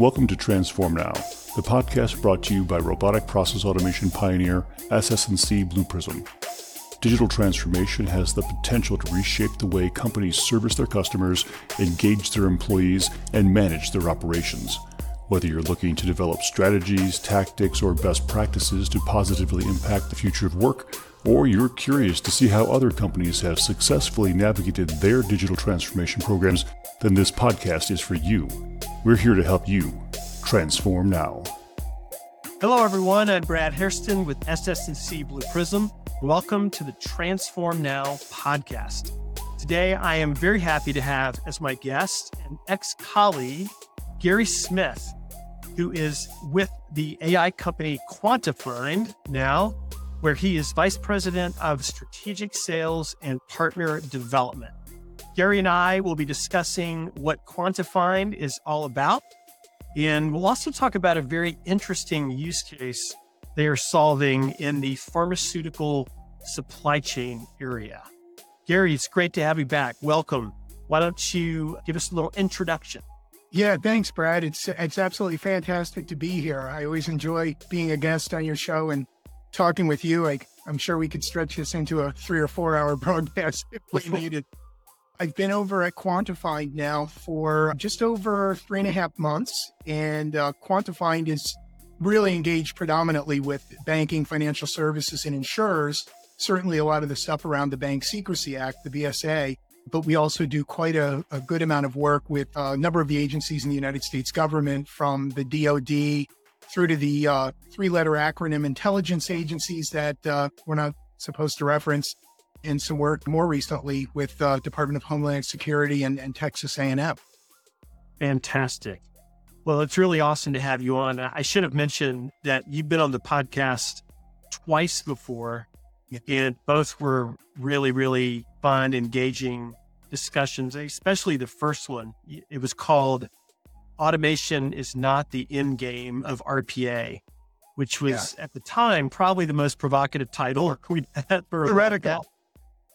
Welcome to Transform Now, the podcast brought to you by robotic process automation pioneer SS&C Blue Prism. Digital transformation has the potential to reshape the way companies service their customers, engage their employees, and manage their operations. Whether you're looking to develop strategies, tactics, or best practices to positively impact the future of work, or you're curious to see how other companies have successfully navigated their digital transformation programs, then this podcast is for you. We're here to help you transform now. Hello, everyone. I'm Brad Hairston with SS&C Blue Prism. Welcome to the Transform Now podcast. Today, I am very happy to have as my guest an ex-colleague, Gary Smith, who is with the AI company Quantifind now, where he is Vice President of Strategic Sales and Partner Development. Gary and I will be discussing what Quantifind is all about. And we'll also talk about a very interesting use case they are solving in the pharmaceutical supply chain area. Gary, it's great to have you back. Welcome. Why don't you give us a little introduction? Yeah, thanks, Brad. It's it's absolutely fantastic to be here. I always enjoy being a guest on your show and talking with you. Like I'm sure we could stretch this into a three or four hour broadcast if we needed. I've been over at Quantifind now for just over three and a half months, and uh, Quantifind is really engaged predominantly with banking, financial services, and insurers. Certainly, a lot of the stuff around the Bank Secrecy Act, the BSA, but we also do quite a, a good amount of work with a number of the agencies in the United States government, from the DoD through to the uh, three-letter acronym intelligence agencies that uh, we're not supposed to reference and some work more recently with uh, Department of Homeland Security and, and Texas A&M. Fantastic. Well, it's really awesome to have you on. I should have mentioned that you've been on the podcast twice before, yeah. and both were really, really fun, engaging discussions, especially the first one. It was called Automation is Not the End Game of RPA, which was yeah. at the time probably the most provocative title we'd had for Theoretical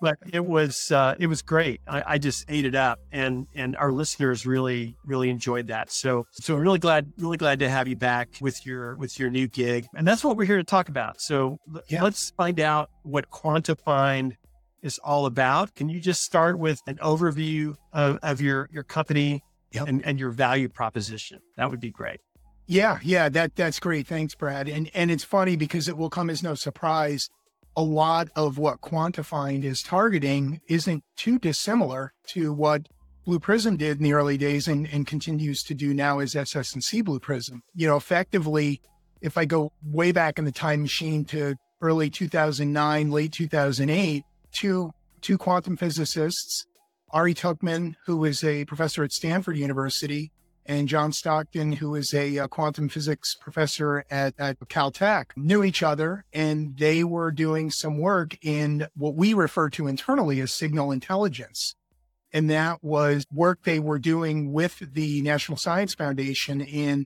but it was uh, it was great. I, I, just ate it up, and and our listeners really really enjoyed that. So so I'm really glad really glad to have you back with your with your new gig, and that's what we're here to talk about. So yeah. let's find out what Quantifind is all about. Can you just start with an overview of, of your your company yep. and, and your value proposition? That would be great. Yeah, yeah, that that's great. Thanks, Brad. And and it's funny because it will come as no surprise a lot of what quantifind is targeting isn't too dissimilar to what Blue Prism did in the early days and, and continues to do now as SS&C Blue Prism. You know, effectively, if I go way back in the time machine to early 2009, late 2008, two, two quantum physicists, Ari Tuchman, who is a professor at Stanford University, and John Stockton, who is a, a, uh, quantum physics professor at, at Caltech, knew each other and they were doing some work in what we refer to internally as signal intelligence. And that was work they were doing with the National Science Foundation in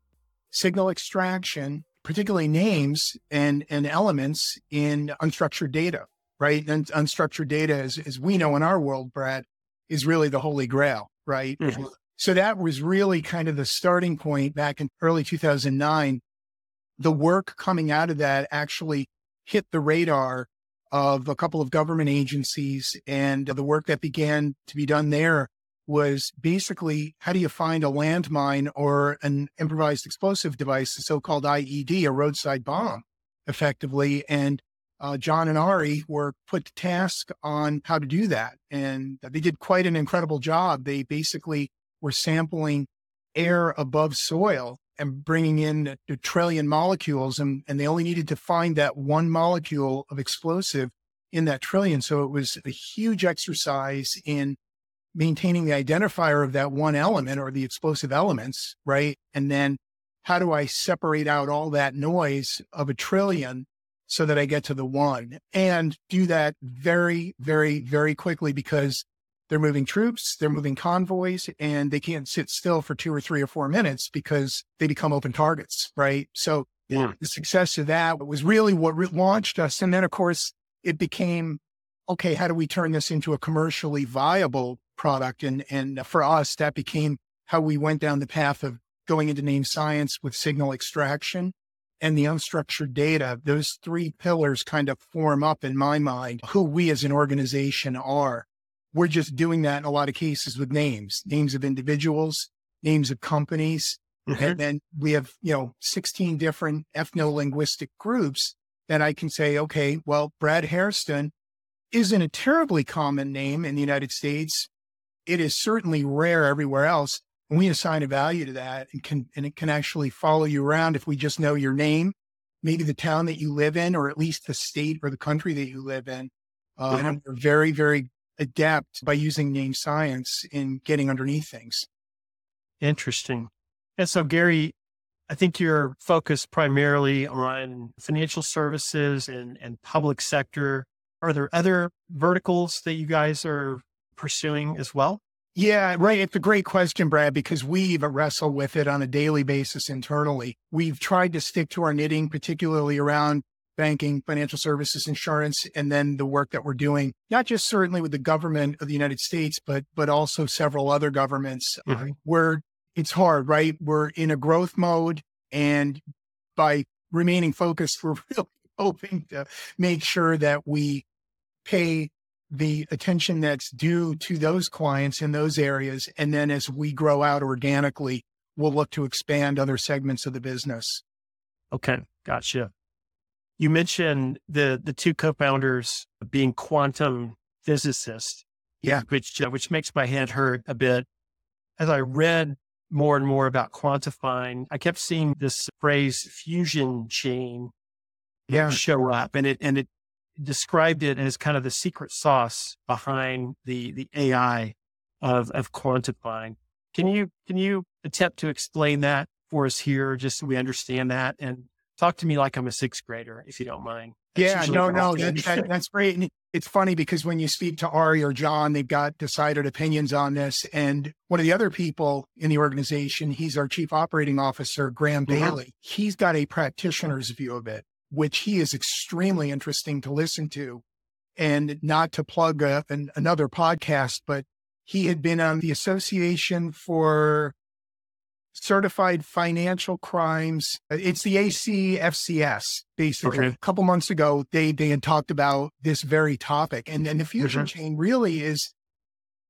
signal extraction, particularly names and, and elements in unstructured data, right? And unstructured data, as, as we know in our world, Brad, is really the holy grail, right? Mm-hmm. So that was really kind of the starting point back in early 2009. The work coming out of that actually hit the radar of a couple of government agencies. And the work that began to be done there was basically how do you find a landmine or an improvised explosive device, the so called IED, a roadside bomb, effectively. And uh, John and Ari were put to task on how to do that. And they did quite an incredible job. They basically were sampling mm-hmm. air above soil and bringing in a trillion molecules and, and they only needed to find that one molecule of explosive in that trillion. So it was a huge exercise in maintaining the identifier of that one element or the explosive elements, right? And then how do I separate out all that noise of a trillion so that I get to the one and do that very, very, very quickly because they're moving troops, they're moving convoys, and they can't sit still for two or three or four minutes because they become open targets, right? So yeah. the success of that was really what re- launched us. And then, of course, it became okay, how do we turn this into a commercially viable product? And, and for us, that became how we went down the path of going into name science with signal extraction and the unstructured data, those three pillars kind of form up in my mind who we as an organization are. We're just doing that in a lot of cases with names, names of individuals, names of companies. Mm-hmm. And then we have, you know, 16 different ethno linguistic groups that I can say, okay, well, Brad Hairston isn't a terribly common name in the United States. It is certainly rare everywhere else. And we assign a value to that and can, and it can actually follow you around if we just know your name, maybe the town that you live in, or at least the state or the country that you live in. Uh, mm-hmm. And we're very, very adept by using name science in getting underneath things. Interesting. And so, Gary, I think you're focused primarily on financial services and, and public sector. Are there other verticals that you guys are pursuing as well? Yeah, right. It's a great question, Brad, because we even wrestle with it on a daily basis internally. We've tried to stick to our knitting, particularly around banking, financial services, insurance, and then the work that we're doing, not just certainly with the government of the United States, but but also several other governments. Mm-hmm. Where it's hard, right? We're in a growth mode, and by remaining focused, we're really hoping to make sure that we pay the attention that's due to those clients in those areas. And then as we grow out organically, we'll look to expand other segments of the business. Okay. Gotcha. You mentioned the, the two co-founders being quantum physicists. Yeah. Which, uh, which makes my head hurt a bit. As I read more and more about Quantifind, I kept seeing this phrase fusion chain yeah. show up and it, and it described it as kind of the secret sauce behind the the AI of of Quantifind. Can you can you attempt to explain that for us here, just so we understand that, and talk to me like I'm a sixth grader, if you don't mind. That's yeah, no, no, that, that, that's great. And it's funny because when you speak to Ari or John, they've got decided opinions on this. And one of the other people in the organization, he's our chief operating officer, Graham mm-hmm. Bailey. He's got a practitioner's view of it which he is extremely interesting to listen to. And not to plug a, an, another podcast, but he had been on the Association for Certified Financial Crimes. It's the ACFCS, basically. Okay. A couple months ago, they they had talked about this very topic. And, and the fusion mm-hmm. chain really is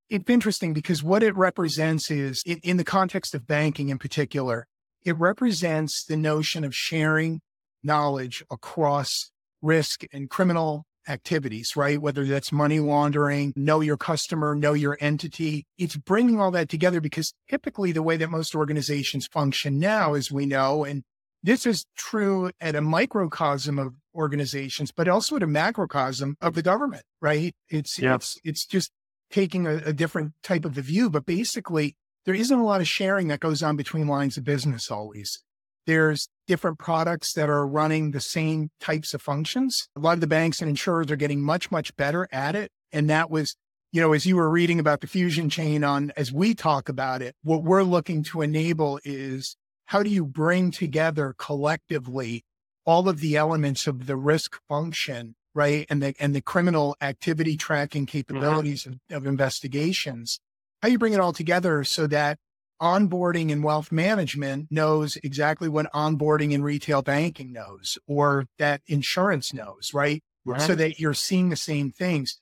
it's interesting because what it represents is in, in the context of banking in particular, it represents the notion of sharing knowledge across risk and criminal activities, right? Whether that's money laundering, know your customer, know your entity. It's bringing all that together because typically the way that most organizations function now, as we know, and this is true at a microcosm of organizations, but also at a macrocosm of the government, right? It's, it's, it's just taking a, a different type of a view, but basically there isn't a lot of sharing that goes on between lines of business always. There's different products that are running the same types of functions. A lot of the banks and insurers are getting much, much better at it. And that was, you know, as you were reading about the fusion chain on, as we talk about it, what we're looking to enable is how do you bring together collectively all of the elements of the risk function, right? And the, and the criminal activity tracking mm-hmm. capabilities mm-hmm. of, of investigations. How you bring it all together so that onboarding and wealth management knows exactly what onboarding in retail banking knows or that insurance knows, right? right? So that you're seeing the same things.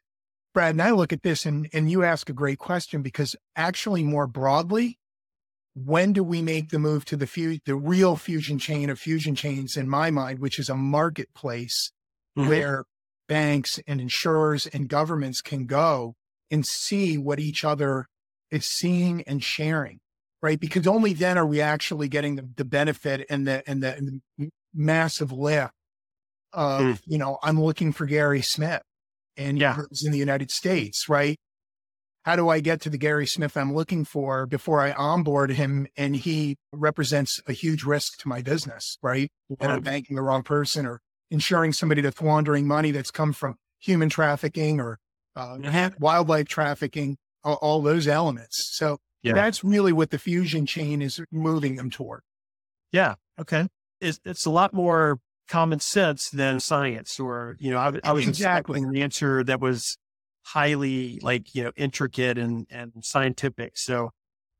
Brad and I look at this and, and you ask a great question because actually more broadly, when do we make the move to the fu- the real fusion chain of fusion chains in my mind, which is a marketplace mm-hmm. where banks and insurers and governments can go and see what each other is seeing and sharing right? Because only then are we actually getting the, the benefit and the, and the, and the massive lift of, mm. you know, I'm looking for Gary Smith and yeah. he's in the United States, right? How do I get to the Gary Smith I'm looking for before I onboard him and he represents a huge risk to my business, right? Mm-hmm. And I'm banking the wrong person or insuring somebody that's laundering money that's come from human trafficking or uh, mm-hmm. wildlife trafficking, all, all those elements. So yeah. That's really what the fusion chain is moving them toward. Yeah. Okay. It's, it's a lot more common sense than science or, you know, I, I was exactly an answer that was highly like, you know, intricate and, and scientific. So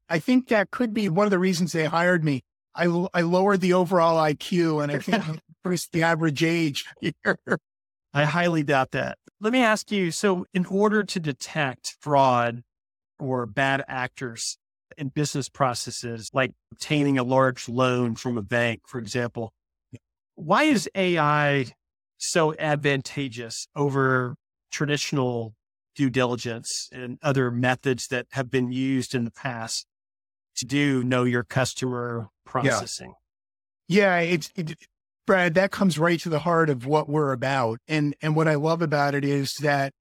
I think that could be one of the reasons they hired me I, I lowered the overall IQ and I think increased the average age here. I highly doubt that. Let me ask you so, in order to detect fraud or bad actors in business processes, like obtaining a large loan from a bank, for example, why is AI so advantageous over traditional due diligence and other methods that have been used in the past to do know your customer processing? Yeah, yeah it's it, Brad. That comes right to the heart of what we're about, and and what I love about it is that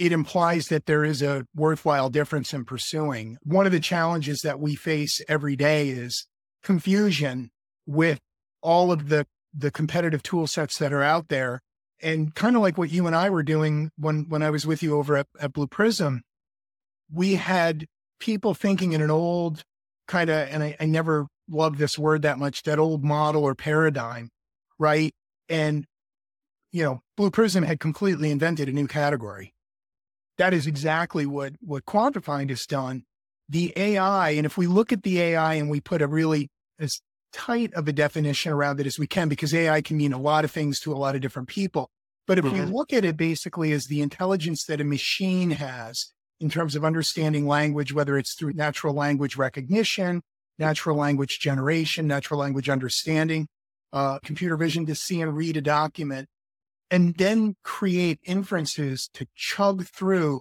it implies that there is a worthwhile difference in pursuing. One of the challenges that we face every day is confusion with all of the the competitive tool sets that are out there. And kind of like what you and I were doing when, when I was with you over at, at Blue Prism, we had people thinking in an old kind of, and I, I never loved this word that much, that old model or paradigm, right? And, you know, Blue Prism had completely invented a new category. That is exactly what, what Quantifind has done. The AI, and if we look at the AI and we put a really, as tight of a definition around it as we can because AI can mean a lot of things to a lot of different people. But if mm-hmm. we look at it basically as the intelligence that a machine has in terms of understanding language, whether it's through natural language recognition, natural language generation, natural language understanding, uh, computer vision to see and read a document, and then create inferences to chug through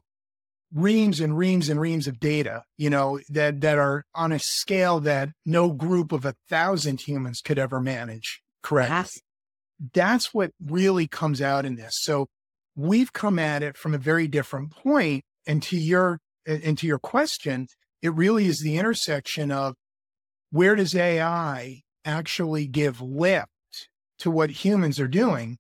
reams and reams and reams of data, you know, that, that are on a scale that no group of a thousand humans could ever manage. Correct. Yes. That's what really comes out in this. So we've come at it from a very different point. And to your, and to your question, it really is the intersection of where does AI actually give lift to what humans are doing?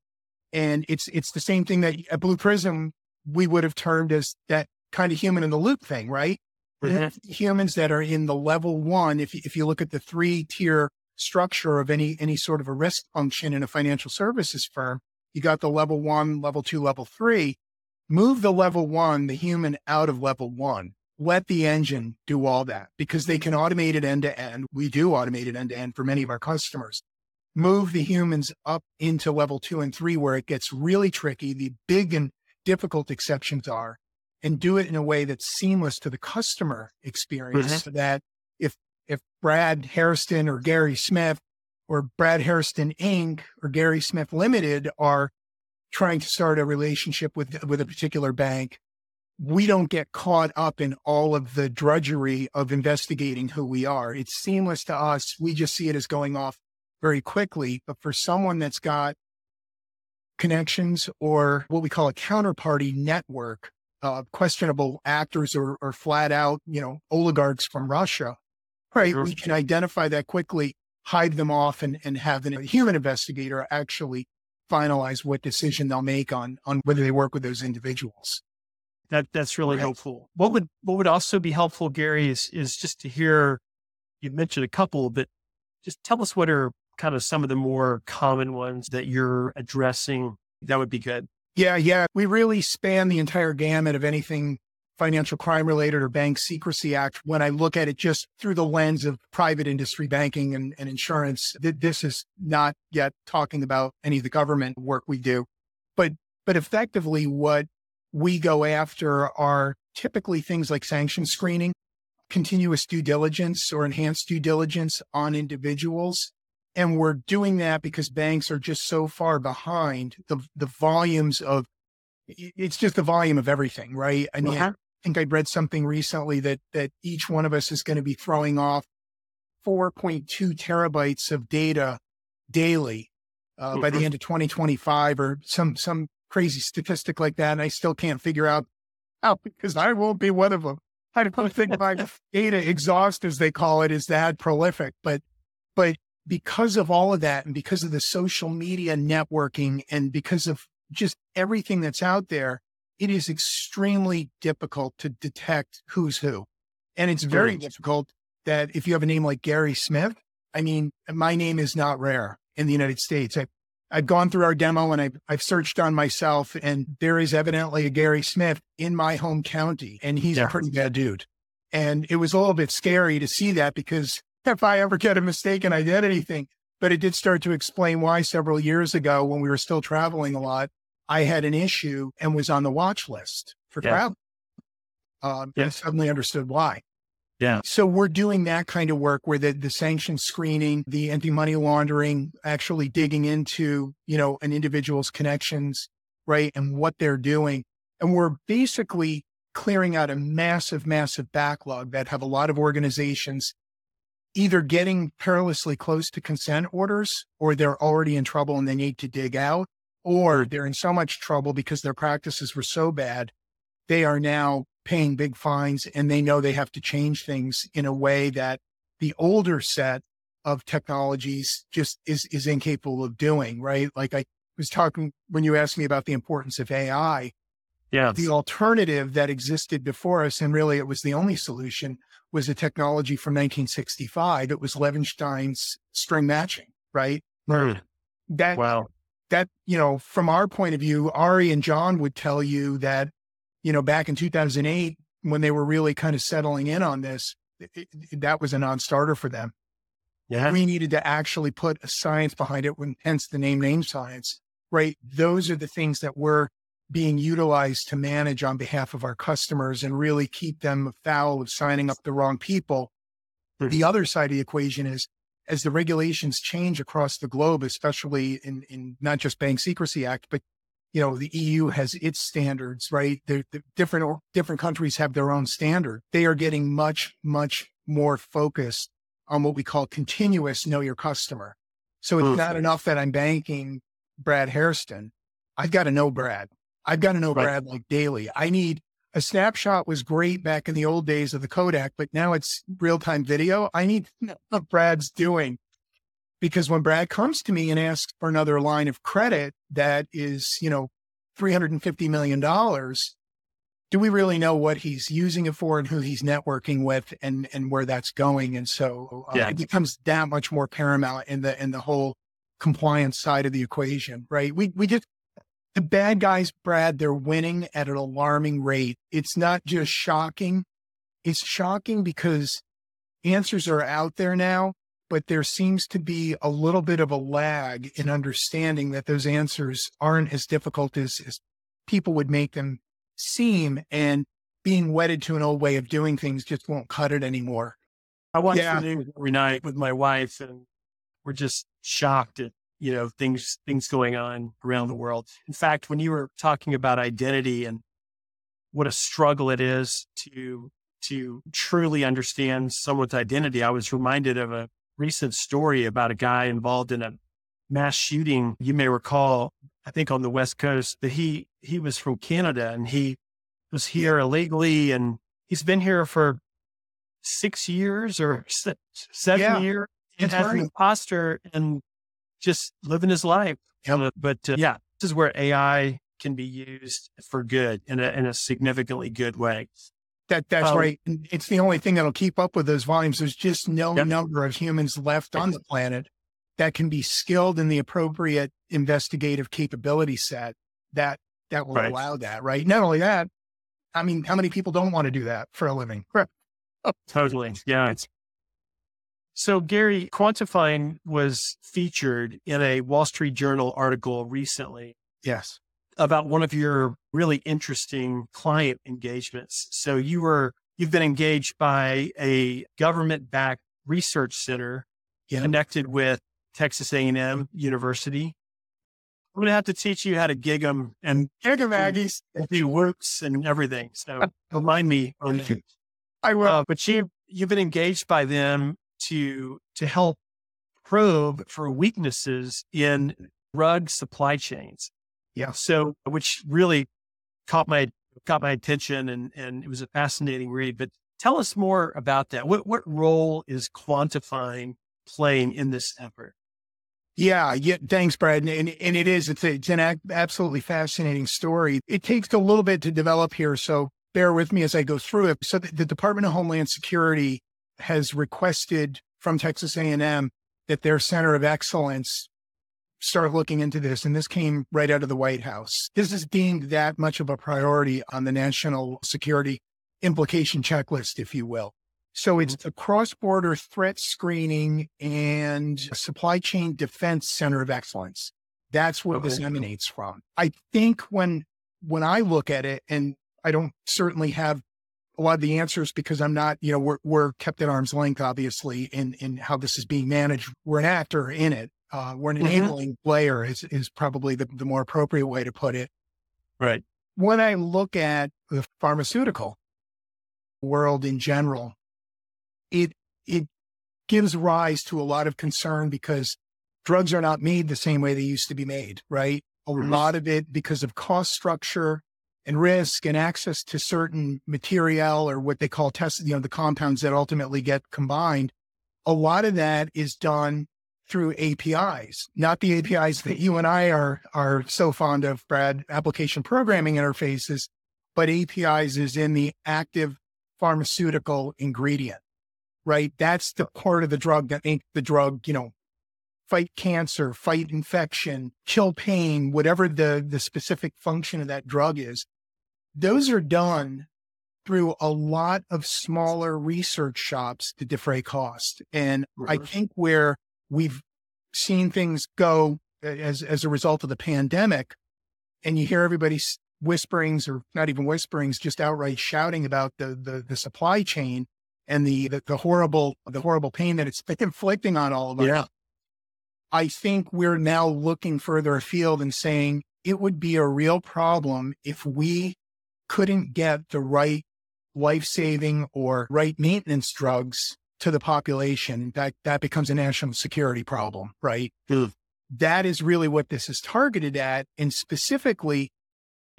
And it's, it's the same thing that at Blue Prism, we would have termed as that kind of human in the loop thing, right? Mm-hmm. Humans that are in the level one, if, if you look at the three tier structure of any, any sort of a risk function in a financial services firm, you got the level one, level two, level three. Move the level one, the human out of level one. Let the engine do all that because they can automate it end to end. We do automate it end to end for many of our customers. Move the humans up into level two and three where it gets really tricky. The big and difficult exceptions are and do it in a way that's seamless to the customer experience mm-hmm. so that if if Brad Hairston or Gary Smith or Brad Hairston Inc. or Gary Smith Limited are trying to start a relationship with with a particular bank, we don't get caught up in all of the drudgery of investigating who we are. It's seamless to us. We just see it as going off very quickly. But for someone that's got connections or what we call a counterparty network, of questionable actors or, or flat out, you know, oligarchs from Russia, right? Sure. We can identify that quickly, hide them off, and, and have a human investigator actually finalize what decision they'll make on on whether they work with those individuals. That that's really right. helpful. What would what would also be helpful, Gary, is is just to hear you mentioned a couple, but just tell us what are kind of some of the more common ones that you're addressing. That would be good. Yeah, yeah. We really span the entire gamut of anything financial crime related or Bank Secrecy Act. When I look at it just through the lens of private industry banking and, and insurance, th- this is not yet talking about any of the government work we do. But, but effectively what we go after are typically things like sanction screening, continuous due diligence or enhanced due diligence on individuals and we're doing that because banks are just so far behind the, the volumes of, it's just the volume of everything, right? I mean, uh-huh. I think I read something recently that, that each one of us is going to be throwing off 4.2 terabytes of data daily uh, mm-hmm. by the mm-hmm. end of 2025 or some, some crazy statistic like that. And I still can't figure out how because I won't be one of them. I don't think my data exhaust, as they call it, is that prolific, but, but because of all of that and because of the social media networking and because of just everything that's out there, it is extremely difficult to detect who's who. And it's very right. difficult that if you have a name like Gary Smith, I mean, my name is not rare in the United States. I, I've gone through our demo and I've, I've searched on myself, and there is evidently a Gary Smith in my home county, and he's yeah. a pretty bad dude. And it was a little bit scary to see that because if I ever get a mistaken identity thing. But it did start to explain why several years ago, when we were still traveling a lot, I had an issue and was on the watch list for Yeah. travel. Um, Yeah. And suddenly understood why. Yeah. So we're doing that kind of work where the, the sanction screening, the anti-money laundering, actually digging into, you know, an individual's connections, right? And what they're doing. And we're basically clearing out a massive, massive backlog that have a lot of organizations either getting perilously close to consent orders or they're already in trouble and they need to dig out, or they're in so much trouble because their practices were so bad. They are now paying big fines and they know they have to change things in a way that the older set of technologies just is, is incapable of doing, right? Like I was talking when you asked me about the importance of AI, Yeah. the alternative that existed before us, and really it was the only solution, was a technology from 1965. It was Levenshtein's string matching, right? Mm. That Wow. that you know, from our point of view, Ari and John would tell you that, you know, back in 2008 when they were really kind of settling in on this, it, it- that was a non-starter for them. Yeah. We needed to actually put a science behind it, when hence the name name science, right? Those are the things that we're being utilized to manage on behalf of our customers and really keep them foul of signing up the wrong people. Mhm. The other side of the equation is as the regulations change across the globe, especially in, in not just Bank Secrecy Act, but you know, the EU has its standards, right? The, the different different countries have their own standard. They are getting much, much more focused on what we call continuous know your customer. So it's Mm. not enough that I'm banking Brad Hairston. I've got to know Brad. I've got to know Right. Brad like daily. I need a snapshot was great back in the old days of the Kodak, but now it's real time video. I need to know what Brad's doing. Because when Brad comes to me and asks for another line of credit that is, you know, $350 million, do we really know what he's using it for and who he's networking with and, and where that's going? And so uh, Yeah. it becomes that much more paramount in the, in the whole compliance side of the equation, right? We, we just, the bad guys, Brad, they're winning at an alarming rate. It's not just shocking. It's shocking because answers are out there now, but there seems to be a little bit of a lag in understanding that those answers aren't as difficult as, as people would make them seem. And being wedded to an old way of doing things just won't cut it anymore. I watch Yeah. the news every night with my wife, and we're just shocked at you know things things going on around the world. In fact, when you were talking about identity and what a struggle it is to to truly understand someone's identity, I was reminded of a recent story about a guy involved in a mass shooting. You may recall, I think on the West Coast, that he he was from Canada and he was here illegally, and he's been here for six years or seven Yeah, years as an imposter and just living his life. Yep. Uh, but uh, yeah, this is where AI can be used for good in a, in a significantly good way. That that's Um, right. It's the only thing that'll keep up with those volumes. There's just no Yep. number of humans left on the planet that can be skilled in the appropriate investigative capability set that that will Right. allow that. Right. Not only that, I mean, how many people don't want to do that for a living? Correct. Totally. Yeah. It's, so Gary, Quantifind was featured in a Wall Street Journal article recently Yes. about one of your really interesting client engagements. So you were you've been engaged by a government backed research center Yeah. connected with Texas A&M University. I'm going to have to teach you how to gig them and Gig 'em, Aggies. do whoops and everything. So remind me on that. I will. Uh, but you you've been engaged by them to to help probe for weaknesses in mm. drug supply chains. Yeah. So which really caught my caught my attention and and it was a fascinating read. But tell us more about that. What what role is Quantifind playing in this effort? Yeah, yeah. Thanks, Brad. And, and, it is, it's, a, it's an absolutely fascinating story. It takes a little bit to develop here. So bear with me as I go through it. So the, the Department of Homeland Security has requested from Texas A&M that their center of excellence start looking into this. And this came right out of the White House. This is deemed that much of a priority on the national security implication checklist, if you will. So it's mm-hmm. the cross border threat screening and supply chain defense center of excellence. That's where Okay. this emanates from. I think when, when I look at it, and I don't certainly have a lot of the answers because I'm not, you know, we're, we're kept at arm's length, obviously, in, in how this is being managed. We're an actor in it. Uh, we're an Mhm. enabling player is, is probably the, the more appropriate way to put it. Right. When I look at the pharmaceutical world in general, it, it gives rise to a lot of concern because drugs are not made the same way they used to be made, right? A Mhm. lot of it because of cost structure and risk and access to certain material or what they call test, you know, the compounds that ultimately get combined. A lot of that is done through APIs, not the APIs that you and I are are so fond of, Brad, application programming interfaces, but APIs is in the active pharmaceutical ingredient, right? That's the part of the drug that make the drug, you know, fight cancer, fight infection, kill pain, whatever the, the specific function of that drug is. Those are done through a lot of smaller research shops to defray cost. And I Mhm. think where we've seen things go as, as a result of the pandemic, and you hear everybody's whisperings or not even whisperings, just outright shouting about the, the, the supply chain and the, the, the horrible, the horrible pain that it's inflicting on all of us. Yeah. I think we're now looking further afield and saying it would be a real problem if we couldn't get the right life saving or right maintenance drugs to the population. In fact, that becomes a national security problem, right? Mm. That is really what this is targeted at. And specifically,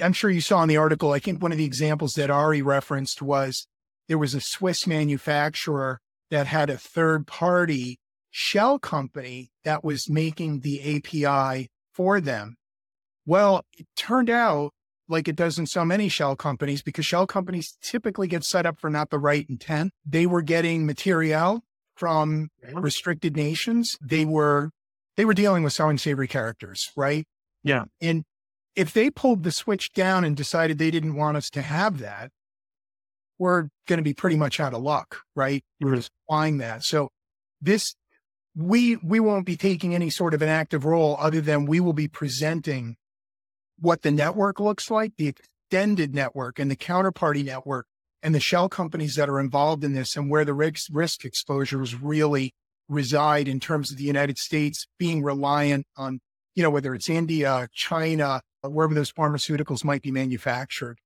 I'm sure you saw in the article, I think one of the examples that Ari referenced was there was a Swiss manufacturer that had a third party shell company that was making the API for them. Well, it turned out like it does in so many shell companies because shell companies typically get set up for not the right intent. They were getting material from restricted nations. They were they were dealing with so unsavory characters, right? Yeah. And if they pulled the switch down and decided they didn't want us to have that, we're going to be pretty much out of luck, right? Mhm. Applying that. So this we we won't be taking any sort of an active role other than we will be presenting what the network looks like, the extended network and the counterparty network and the shell companies that are involved in this and where the risk, risk exposures really reside in terms of the United States being reliant on, you know, whether it's India, China, wherever those pharmaceuticals might be manufactured.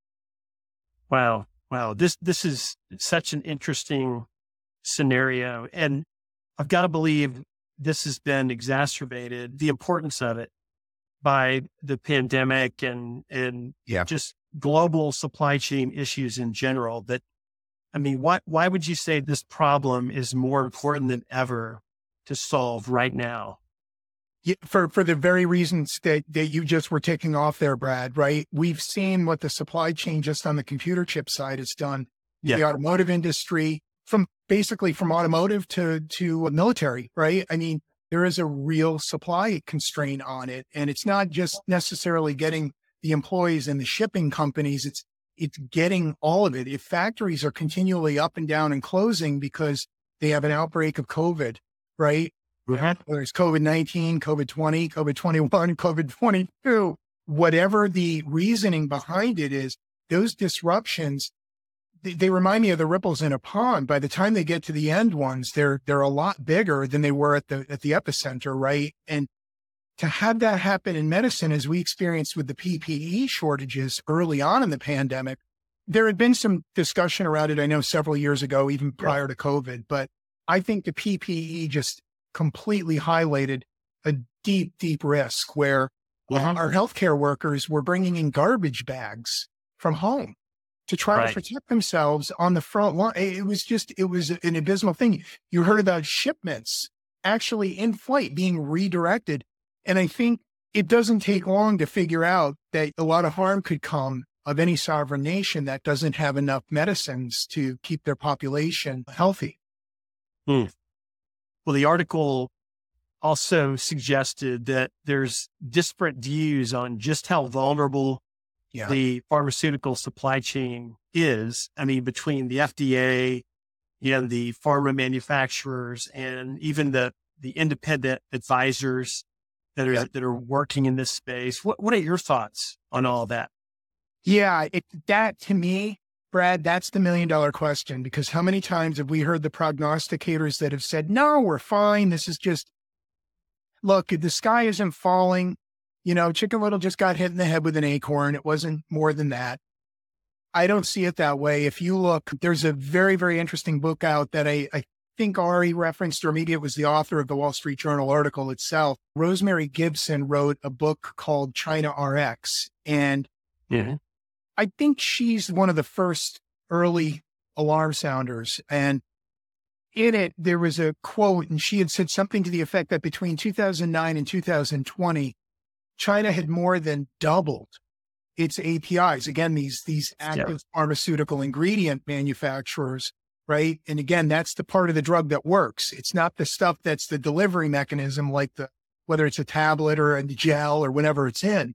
Wow. Wow. This this is such an interesting scenario. And I've got to believe this has been exacerbated, the importance of it by the pandemic and and Yeah. just global supply chain issues in general. That I mean, why why would you say this problem is more important than ever to solve right now? Yeah, for for the very reasons that that you just were taking off there, Brad. Right? We've seen what the supply chain just on the computer chip side has done. Yeah. The automotive industry, from basically from automotive to to military. Right? I mean, there is a real supply constraint on it, and it's not just necessarily getting the employees and the shipping companies. It's it's getting all of it. If factories are continually up and down and closing because they have an outbreak of COVID, right? Mm-hmm. whether it's COVID 19, COVID 20, COVID 21, COVID 22, whatever the reasoning behind it is, those disruptions, they, remind me of the ripples in a pond. By the time they get to the end ones, they're, they're a lot bigger than they were at the, at the epicenter, right? And to have that happen in medicine, as we experienced with the PPE shortages early on in the pandemic, there had been some discussion around it, I know several years ago, even prior to COVID, but I think the PPE just completely highlighted a deep, deep risk where Mhm. our healthcare workers were bringing in garbage bags from home to try Right. to protect themselves on the front line. It was just, it was an abysmal thing. You heard about shipments actually in flight being redirected. And I think it doesn't take long to figure out that a lot of harm could come of any sovereign nation that doesn't have enough medicines to keep their population healthy. Hmm. Well, the article also suggested that there's disparate views on just how vulnerable Yeah. the pharmaceutical supply chain is. I mean, between the FDA, and the pharma manufacturers and even the the independent advisors that are that are working in this space. What what are your thoughts on all that? Yeah, it, that to me, Brad, that's the million dollar question because how many times have we heard the prognosticators that have said, "No, we're fine. This is just look, the sky isn't falling. You know, Chicken Little just got hit in the head with an acorn. It wasn't more than that." I don't see it that way. If you look, there's a very, very interesting book out that I, I think Ari referenced, or maybe it was the author of the Wall Street Journal article itself. Rosemary Gibson wrote a book called China RX. And yeah. I think she's one of the first early alarm sounders. And in it, there was a quote, and she had said something to the effect that between 2009 and 2020, China had more than doubled its APIs. Again, these these active yeah. pharmaceutical ingredient manufacturers right? And again, that's the part of the drug that works. It's not the stuff that's the delivery mechanism, like the whether it's a tablet or a gel or whatever it's in.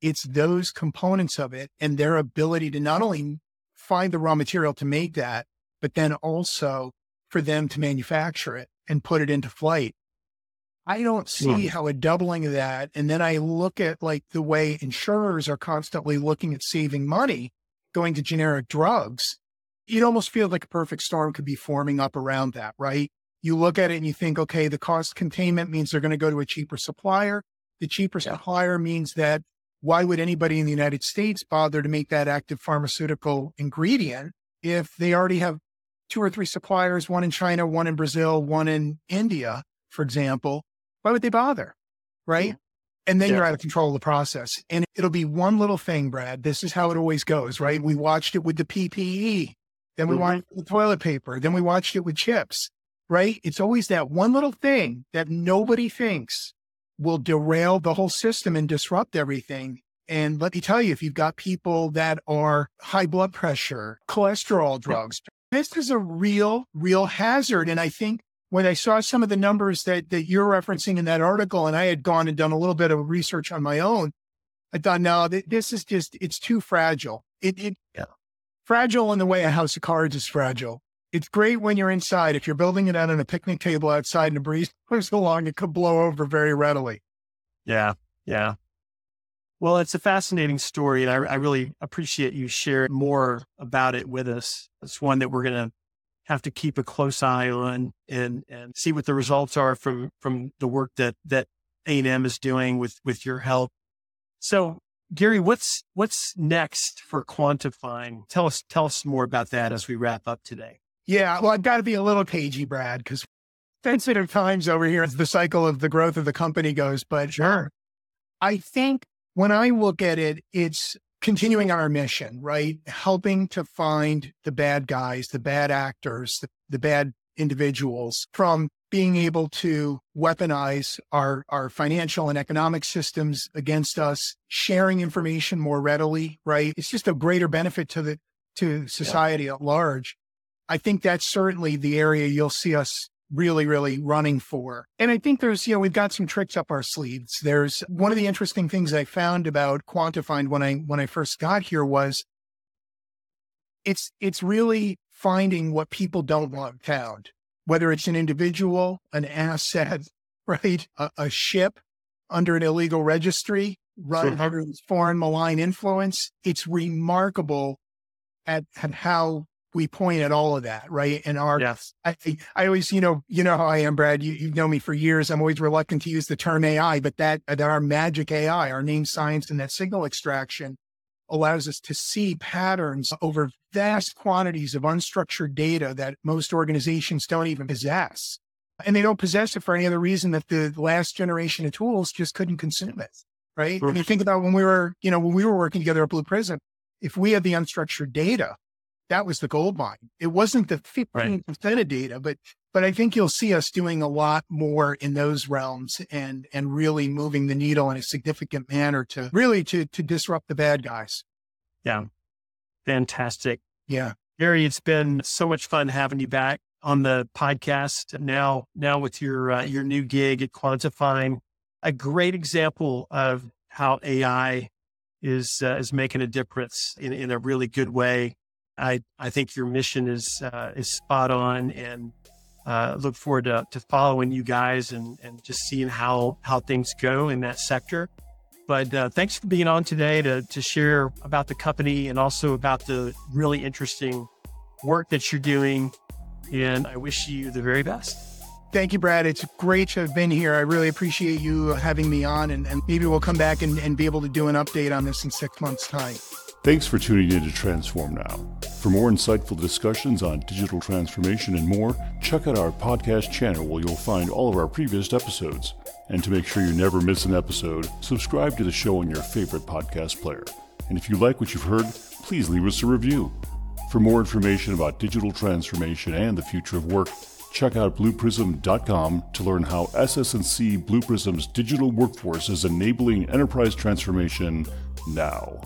It's those components of it and their ability to not only find the raw material to make that, but then also for them to manufacture it and put it into flight. I don't see hmm. how a doubling of that. And then I look at like the way insurers are constantly looking at saving money going to generic drugs it almost feels like a perfect storm could be forming up around that, right? You look at it and you think, okay, the cost containment means they're going to go to a cheaper supplier. The cheaper yeah. supplier means that why would anybody in the United States bother to make that active pharmaceutical ingredient if they already have two or three suppliers, one in China, one in Brazil, one in India, for example? Why would they bother? Right. Yeah. And then yeah. you're out of control of the process. And it'll be one little thing, Brad. This is how it always goes, right? We watched it with the PPE. Then we mm-hmm. watched it with toilet paper. Then we watched it with chips, right? It's always that one little thing that nobody thinks will derail the whole system and disrupt everything. And let me tell you, if you've got people that are high blood pressure, cholesterol drugs, this is a real, real hazard. And I think when I saw some of the numbers that, that you're referencing in that article, and I had gone and done a little bit of research on my own, I thought, no, this is just, it's too fragile. It, it, yeah fragile in the way a house of cards is fragile. It's great when you're inside. If you're building it out on a picnic table outside and a breeze blows along, it could blow over very readily. Yeah. Yeah. Well, it's a fascinating story, and I, I really appreciate you sharing more about it with us. It's one that we're going to have to keep a close eye on and and see what the results are from from the work that that A and M is doing with with your help. So, Gary, what's what's next for Quantifind? Tell us tell us more about that as we wrap up today. Yeah, well, I've got to be a little cagey, Brad, because sensitive times over here as the cycle of the growth of the company goes. But sure, I think when I look at it, it's continuing our mission, right? Helping to find the bad guys, the bad actors, the, the bad individuals from being able to weaponize our, our financial and economic systems against us, sharing information more readily, right? It's just a greater benefit to the, to society yeah. at large. I think that's certainly the area you'll see us really, really running for. And I think there's, you know, we've got some tricks up our sleeves. There's one of the interesting things I found about Quantifind when I, when I first got here was it's, it's really finding what people don't want found whether it's an individual, an asset, right? A, a ship under an illegal registry, run sure. under foreign malign influence. It's remarkable at, at how we point at all of that, right? And our, yes. I, I always, you know, you know how I am, Brad. You, you know me for years. I'm always reluctant to use the term AI, but that, that our magic AI, our name science and that signal extraction allows us to see patterns over vast quantities of unstructured data that most organizations don't even possess. And they don't possess it for any other reason that the last generation of tools just couldn't consume it. Right. I mean, think about when we were, you know, when we were working together at Blue Prism, if we had the unstructured data, that was the gold mine. It wasn't the 15% right. of data, but but I think you'll see us doing a lot more in those realms and and really moving the needle in a significant manner to really to to disrupt the bad guys. Yeah. Fantastic. Yeah. Gary, it's been so much fun having you back on the podcast. Now, now with your uh, your new gig at Quantifind. a great example of how AI is uh, is making a difference in, in a really good way I, I think your mission is uh, is spot on, and uh, look forward to, to following you guys and, and just seeing how how things go in that sector. But uh, thanks for being on today to to share about the company and also about the really interesting work that you're doing. And I wish you the very best. Thank you, Brad. It's great to have been here. I really appreciate you having me on, and, and maybe we'll come back and, and be able to do an update on this in six months' time. Thanks for tuning in to Transform Now. For more insightful discussions on digital transformation and more, check out our podcast channel where you'll find all of our previous episodes. And to make sure you never miss an episode, subscribe to the show on your favorite podcast player. And if you like what you've heard, please leave us a review. For more information about digital transformation and the future of work, check out blueprism.com to learn how SS&C Blue Prism's digital workforce is enabling enterprise transformation now.